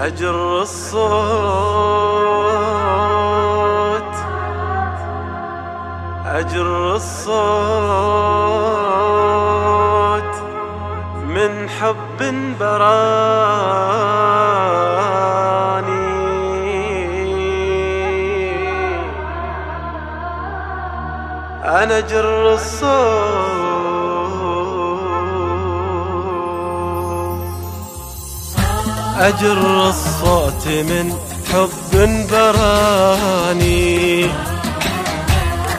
أجر الصوت. أجر الصوت. من حب براني. أنا جر الصوت. أجر الصوت من حب براني.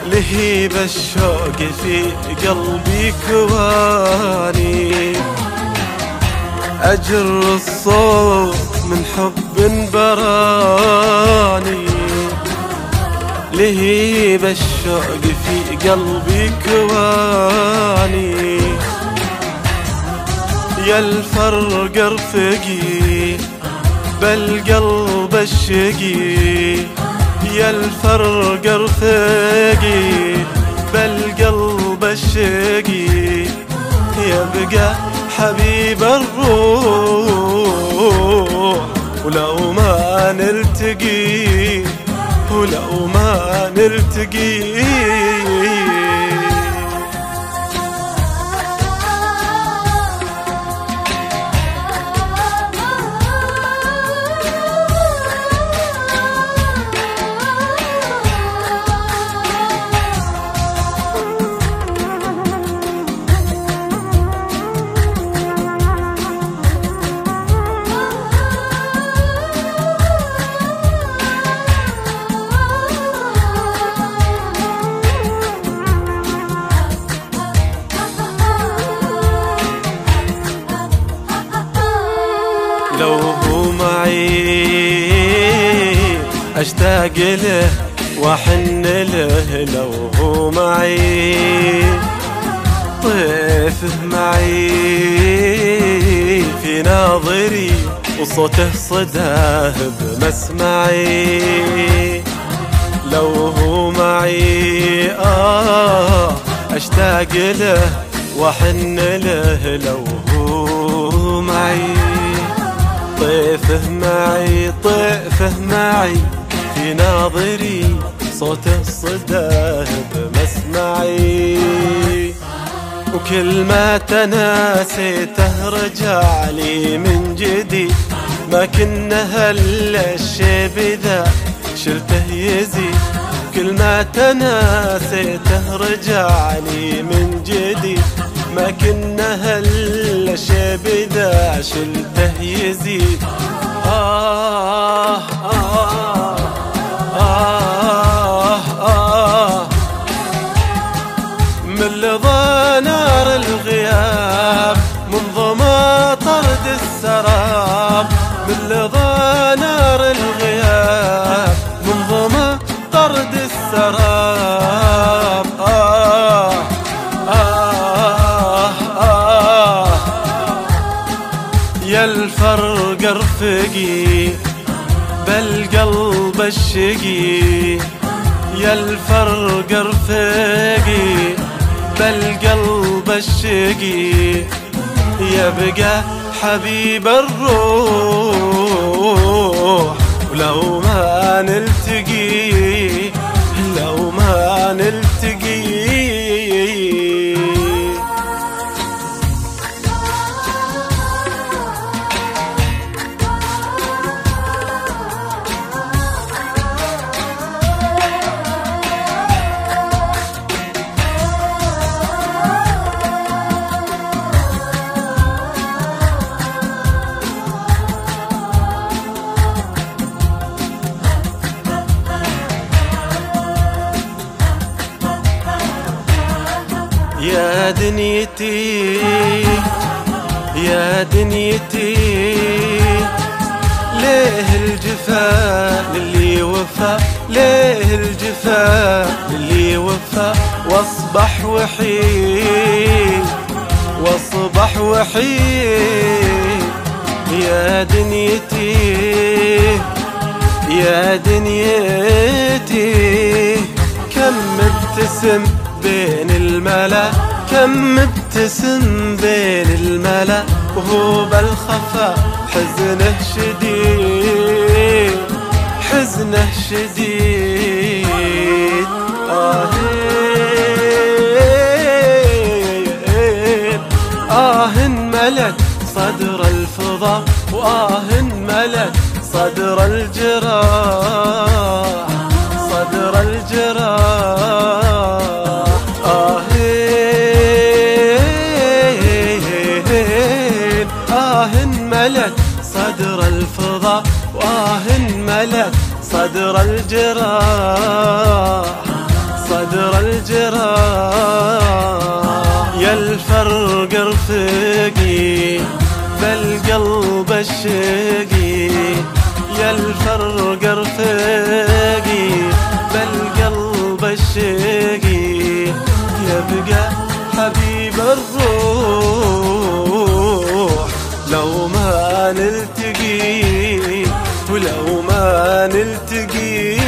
لهيب الشوق في قلبي كواني. أجر الصوت من حب براني. لهيب الشوق في قلبي كواني. يا الفرق رفقي بالقلب الشقي يا الفرق رفقي بالقلب الشقي يبقى حبيب الروح ولو ما نلتقي ولو ما نلتقي. أشتاق له وأحن له لو هو معي. طيفه معي في ناظري وصوته صداه بمسمعي. لو هو معي آه أشتاق له وأحن له لو هو معي. طيفه معي طيفه معي. في ناظري صوته الصداه بمسمعي. وكل ما تناسيته رجع لي من جديد ما كنا هلا الشيب ذا شلته يزيد كل ما تناسيته رجع لي من جديد ما كنا هلا الشيب ذا شلته يزيد آه آه آه. من لظى نار الغياب منذ ما طرد السراب. آه آه آه يا الفرق رفقي بالقلب الشقي يا الفرق رفقي بالقلب الشقي يبقى حبيب الروح ولو ما نلتقي لو ما نلتقي يا دنيتي يا دنيتي. ليه الجفا للي وفى؟ ليه الجفا للي وفى؟ واصبح وحيد واصبح وحيد. يا دنيتي يا دنيتي. كم ابتسم بين الملا كم ابتسم بين الملا وهو بالخفا حزنه شديد حزنه شديد. آهين آه ملك صدر الفضا وآه ملك صدر الجراح ملك صدر الفضا وآه ملك صدر الجراح صدر الجراح يا الفرق رفقي بالقلب الشقي يا الفرق رفقي بالقلب الشقي يبقى حبيب الروح. نلتقي ولو ما نلتقي